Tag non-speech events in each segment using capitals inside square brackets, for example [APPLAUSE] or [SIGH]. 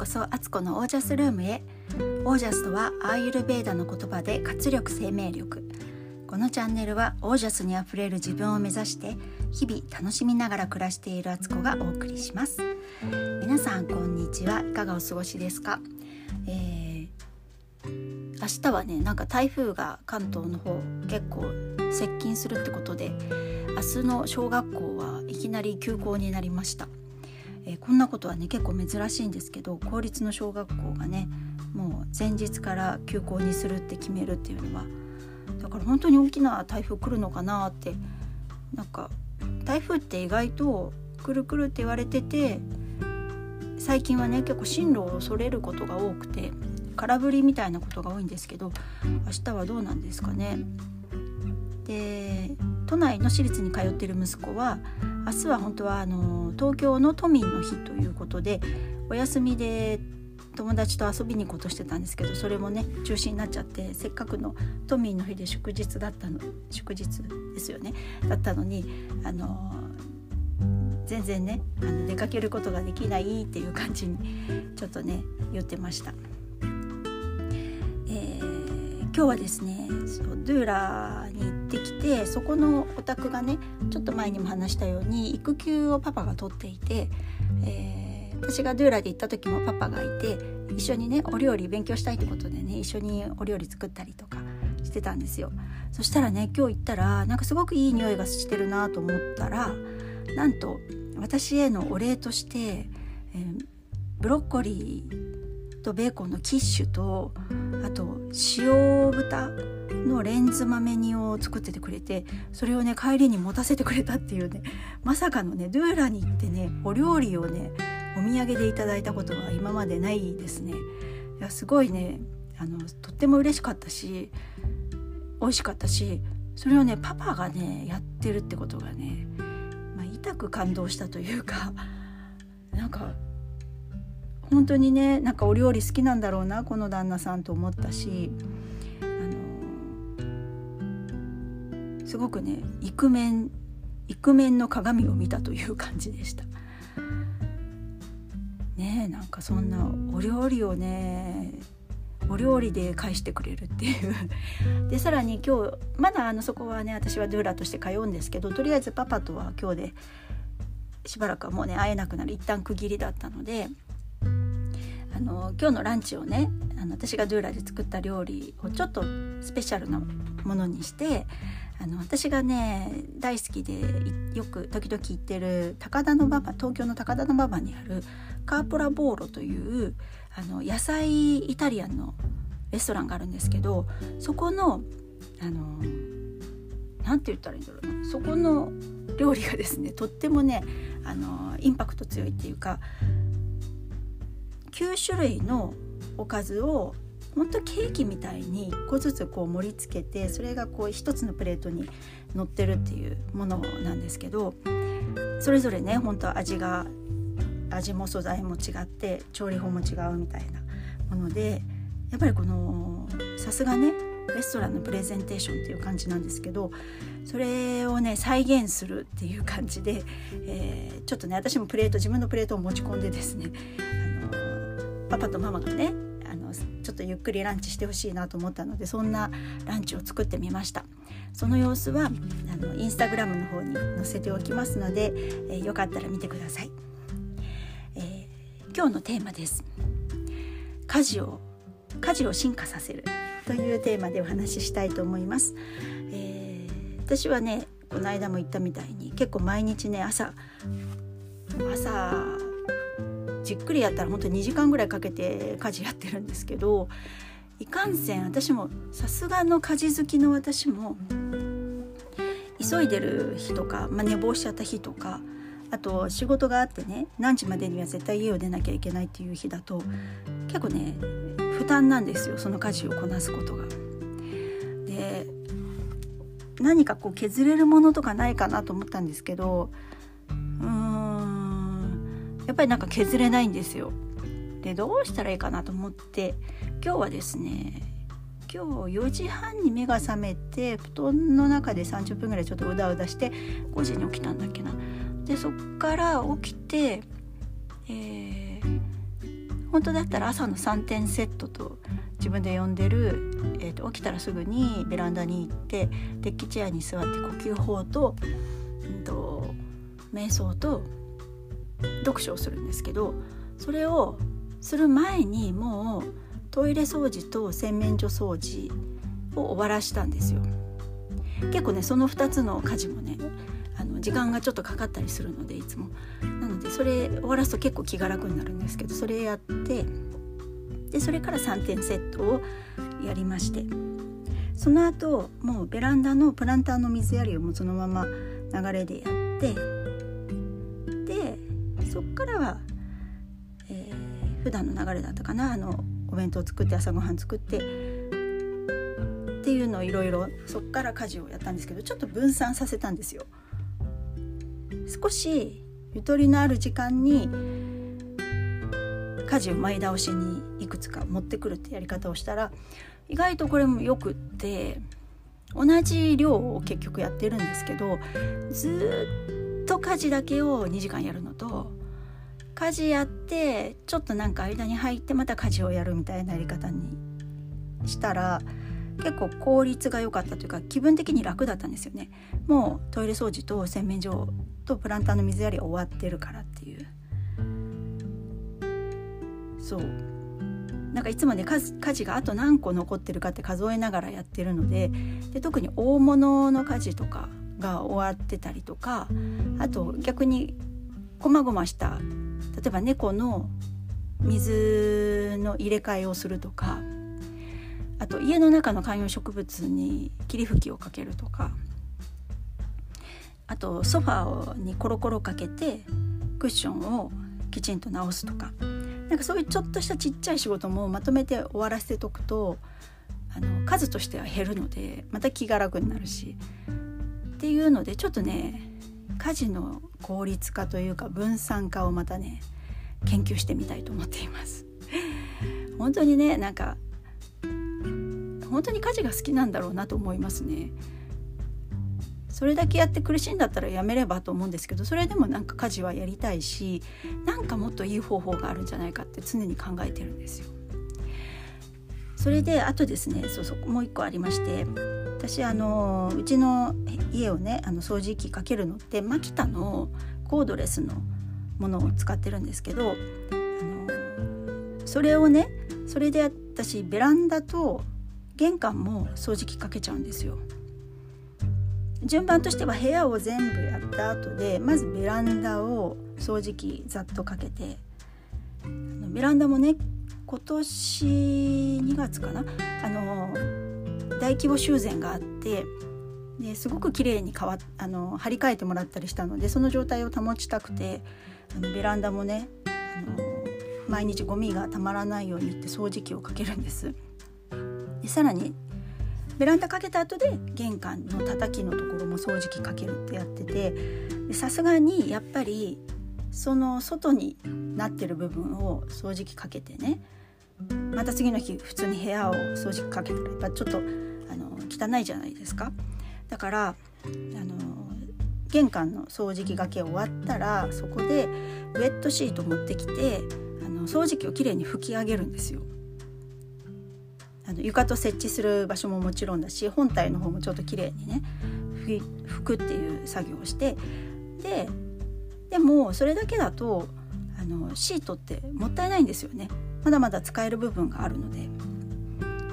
こそアツコのオージャスルームへ。オージャスとはアーユルベーダの言葉で活力生命力。このチャンネルはオージャスにあふれる自分を目指して日々楽しみながら暮らしているアツコがお送りします。皆さんこんにちは。いかがお過ごしですか、えー、明日はねなんか台風が関東の方結構接近するってことで明日の小学校はいきなり休校になりました。えー、こんなことはね結構珍しいんですけど公立の小学校がねもう前日から休校にするって決めるっていうのはだから本当に大きな台風来るのかなってなんか台風って意外とくるくるって言われてて最近はね結構進路をそれることが多くて空振りみたいなことが多いんですけど明日はどうなんですかね。で都内の私立に通ってる息子は明日は本当はあの東京の都民の日ということでお休みで友達と遊びに行こうとしてたんですけどそれもね中止になっちゃってせっかくの都民の日で祝日だったの祝日ですよねだったのにあの全然ねあの出かけることができないっていう感じにちょっとね言ってました。えー、今日はですねそうドゥーラにってきてそこのお宅がねちょっと前にも話したように育休をパパが取っていて、えー、私がドゥーラで行った時もパパがいて一緒にねお料理勉強したいってことでね一緒にお料理作ったりとかしてたんですよ。そしたらね今日行ったらなんかすごくいい匂いがしてるなと思ったらなんと私へのお礼として、えー、ブロッコリーとベーコンのキッシュとあと塩豚のレンズ豆煮を作っててくれてそれをね帰りに持たせてくれたっていうね [LAUGHS] まさかのねドゥーラに行ってねお料理をねお土産でいただいたことは今までないですね。いやすごいねあのとっても嬉しかったし美味しかったしそれをねパパがねやってるってことがね、まあ、痛く感動したというか [LAUGHS] なんか本当にねなんかお料理好きなんだろうなこの旦那さんと思ったしすごくねイクメンイクメンの鏡を見たという感じでした。ねなんかそんなお料理をねお料理で返してくれるっていうでさらに今日まだあのそこはね私はドゥーラとして通うんですけどとりあえずパパとは今日でしばらくはもうね会えなくなる一旦区切りだったのであの今日のランチをねあの私がドゥーラで作った料理をちょっとスペシャルなものにしてあの私がね大好きでよく時々行ってる高田馬場東京の高田馬場にあるカーポラボーロというあの野菜イタリアンのレストランがあるんですけどそこのあのなんて言ったらいいんだろうな。そこの料理がですねとってもねあのインパクト強いっていうか9種類のおかずをほんとケーキみたいに1個ずつこう盛り付けてそれがこう一つのプレートに乗ってるっていうものなんですけどそれぞれね本当味が味も素材も違って調理法も違うみたいなものでやっぱりこのさすがねレストランのプレゼンテーションっていう感じなんですけどそれをね再現するっていう感じで、えー、ちょっとね私もプレート自分のプレートを持ち込んでですねあのパパとママがねちょっとゆっくりランチしてほしいなと思ったのでそんなランチを作ってみました。その様子はあのインスタグラムの方に載せておきますので、えー、よかったら見てください、えー、今日のテーマです。家事を家事を進化させる。というテーマでお話ししたいと思います、えー、私はねこの間も言ったみたいに結構毎日ね朝朝じっくりやったら本当に2時間ぐらいかけて家事やってるんですけどいかんせん私もさすがの家事好きの私も急いでる日とか、まあ、寝坊しちゃった日とかあと仕事があってね何時までには絶対家を出なきゃいけないっていう日だと結構ね負担なんですよその家事をこなすことが。で何かこう削れるものとかないかなと思ったんですけどやっぱりなんか削れないんですよ。でどうしたらいいかなと思って今日はですね今日4時半に目が覚めて布団の中で30分ぐらいちょっとうだうだして5時に起きたんだっけな。でそっから起きて、えー、本当だったら朝の3点セットと自分で呼んでる、えーと、起きたらすぐにベランダに行ってデッキチェアに座って呼吸法と,、うんと、瞑想と読書をするんですけどそれをする前にもうトイレ掃除と洗面所掃除を終わらしたんですよ。結構ねその2つの家事もねあの時間がちょっとかかったりするのでいつもなのでそれ終わらすと結構気が楽になるんですけどそれやってでそれから3点セットをやりましてその後もうベランダのプランターの水やりをもうそのまま流れでやってそっからは、えー、普段の流れだったかなあのお弁当作って朝ごはん作ってっていうのをいろいろそっから家事をやったんですけどちょっと分散させたんですよ。少しゆとりのある時間に家事を前倒しにいくつか持ってくるってやり方をしたら意外とこれもよくって同じ量を結局やってるんですけどずっと家事だけを2時間やるのと家事やってちょっとなんか間に入ってまた家事をやるみたいなやり方にしたら結構効率が良かったというか気分的に楽だったんですよね。もうトイレ掃除と洗面所とプランターの水やり終わってるからっていう。そう。なんかいつもね家事があと何個残ってるかって数えながらやってるのでで特に大物の家事とかが終わってたりとかあと逆にこまごました例えば猫の水の入れ替えをするとかあと家の中の観葉植物に霧吹きをかけるとかあとソファーにコロコロかけてクッションをきちんと直すとかなんかそういうちょっとしたちっちゃい仕事もまとめて終わらせておくとあの数としては減るのでまた気が楽になるしっていうのでちょっとね家事の効率化というか分散化をまたね研究してみたいと思っています [LAUGHS] 本当にねなんか本当に家事が好きなんだろうなと思いますねそれだけやって苦しいんだったらやめればと思うんですけどそれでもなんか家事はやりたいしなんかもっといい方法があるんじゃないかって常に考えてるんですよ。それであとですねそうそうもう一個ありまして私あのうちの家をねあの掃除機かけるのってマキタのコードレスのものを使ってるんですけどあのそれをねそれで私ベランダと玄関も掃除機かけちゃうんですよ。順番としては部屋を全部やった後でまずベランダを掃除機ざっとかけてベランダもね今年2月かな？あの大規模修繕があってですごく綺麗に変わあの張り替えてもらったりしたのでその状態を保ちたくてあのベランダもねあの毎日ゴミがたまらないようにって掃除機をかけるんです。でさらにベランダかけた後で玄関の叩きのところも掃除機かけるってやっててさすがにやっぱりその外になってる部分を掃除機かけてねまた次の日普通に部屋を掃除機かけたらやっぱちょっとあの汚いじゃないですか。だからあの玄関の掃除機がけ終わったらそこでウェットシート持ってきてあの掃除機をきれいに拭き上げるんですよ。あの床と設置する場所ももちろんだし本体の方もちょっと綺麗にね拭くっていう作業をしてででもそれだけだとあのシートってもったいないんですよねまだまだ使える部分があるので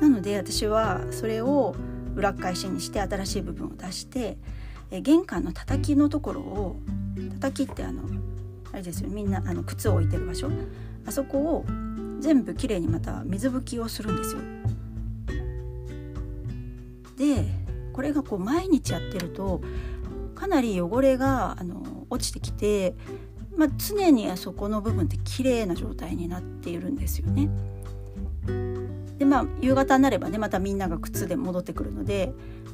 なので私はそれを裏返しにして新しい部分を出してえ玄関の叩きのところを叩きってあのあれですよみんなあの靴を置いてる場所あそこを全部きれいにまた水拭きをするんですよでこれがこう毎日やってるとかなり汚れがあの落ちてきて、まあ、常にあそこの部分って綺麗な状態になっているんですよね。でまあ夕方になればねまたみんなが靴で戻ってくるので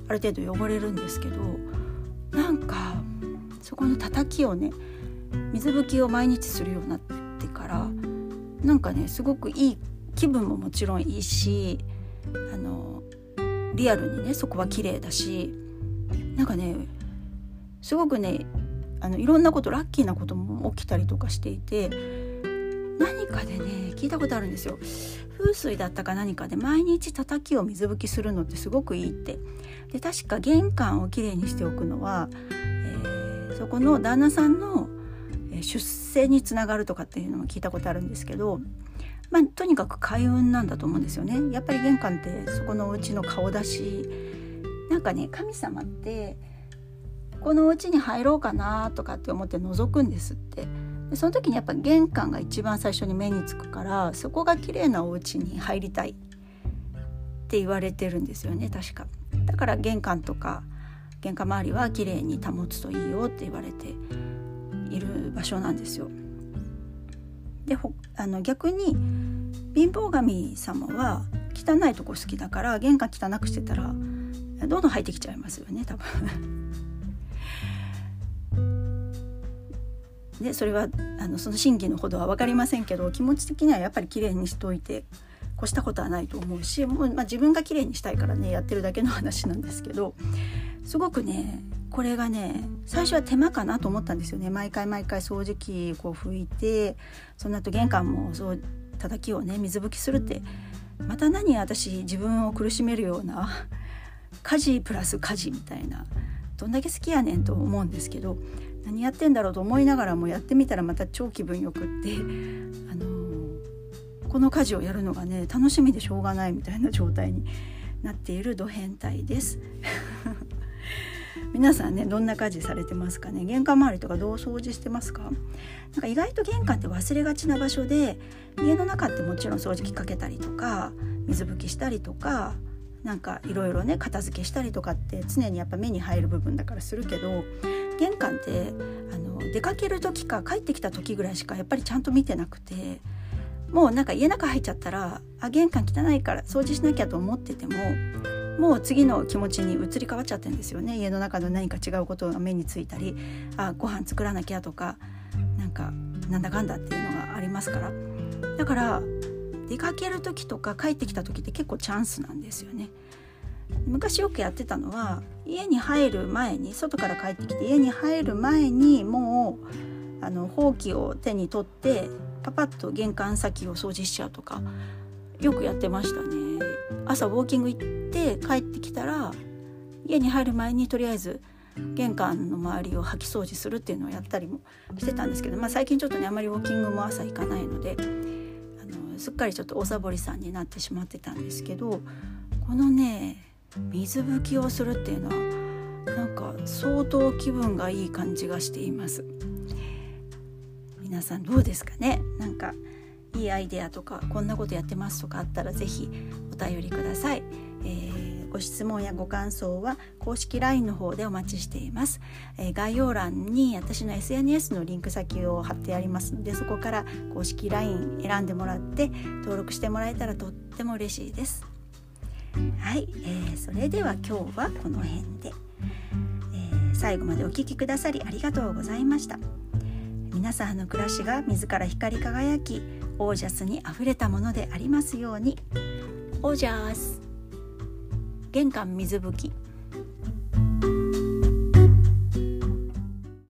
ある程度汚れるんですけどなんかそこの叩きをね水拭きを毎日するようになってからなんかねすごくいい気分ももちろんいいしあのリアルにねそこは綺麗だしなんかねすごくねあのいろんなことラッキーなことも起きたりとかしていて何かでね聞いたことあるんですよ。風水だったか何かで毎日叩きを水拭きするのってすごくいいって。で確か玄関をきれいにしておくのは、えー、そこの旦那さんの出世につながるとかっていうのも聞いたことあるんですけど、まあ、とにかく開運なんだと思うんですよね。やっぱり玄関ってそこのお家の顔だしなんかね神様ってこのお家に入ろうかなとかって思って覗くんですって。でその時にやっぱ玄関が一番最初に目につくからそこが綺麗なお家に入りたいって言われてるんですよね確か。だから玄関とか玄関周りは綺麗に保つといいよって言われている場所なんですよ。であの逆に貧乏神様は汚いとこ好きだから玄関汚くしてたらどんどん入ってきちゃいますよね多分。でそれはあのその真偽のほどは分かりませんけど気持ち的にはやっぱり綺麗にしといて越したことはないと思うしもう、まあ、自分が綺麗にしたいからねやってるだけの話なんですけどすごくねこれがね最初は手間かなと思ったんですよね。毎回毎回掃除機こう拭いてその後玄関もそう叩きをね水拭きするって。また何私自分を苦しめるような家事プラス家事みたいなどんだけ好きやねんと思うんですけど何やってんだろうと思いながらもやってみたらまた超気分よくってあのこの家事をやるのがね楽しみでしょうがないみたいな状態になっているド変態です。[LAUGHS] 皆さんねどんな家事されてますかね？玄関周りとかどう掃除してますか？なんか意外と玄関って忘れがちな場所で家の中ってもちろん掃除機かけたりとか水拭きしたりとかなんかいろいろね片付けしたりとかって常にやっぱ目に入る部分だからするけど玄関ってあの出かける時か帰ってきた時ぐらいしかやっぱりちゃんと見てなくてもうなんか家の中入っちゃったらあ玄関汚いから掃除しなきゃと思っててももう次の気持ちに移り変わっちゃってるんですよね家の中の何か違うことが目についたりあご飯作らなきゃとかなんかなんだかんだっていうのがありますからだから出かける時とか帰ってきた時って結構チャンスなんですよね。昔よくやってたのは家に入る前に外から帰ってきて家に入る前にもうあのほうきを手に取ってパパッと玄関先を掃除しちゃうとかよくやってましたね。朝ウォーキング行って帰ってきたら家に入る前にとりあえず玄関の周りを掃き掃除するっていうのをやったりもしてたんですけど、まあ、最近ちょっとねあまりウォーキングも朝行かないのであのすっかりちょっとおサボりさんになってしまってたんですけどこのね水拭きをするっていうのはなんか相当気分がいい感じがしています。皆さんどうですかね？なんかいいアイデアとかこんなことやってますとかあったら是非お便りください、えー、ご質問やご感想は公式 LINE の方でお待ちしています、えー、概要欄に私の SNS のリンク先を貼ってありますのでそこから公式 LINE 選んでもらって登録してもらえたらとっても嬉しいです。はい、えー、それでは今日はこの辺で、えー、最後までお聴きくださりありがとうございました。皆さんの暮らしが自ら光り輝きオージャスにあふれたものでありますように。オージャス。玄関水拭き。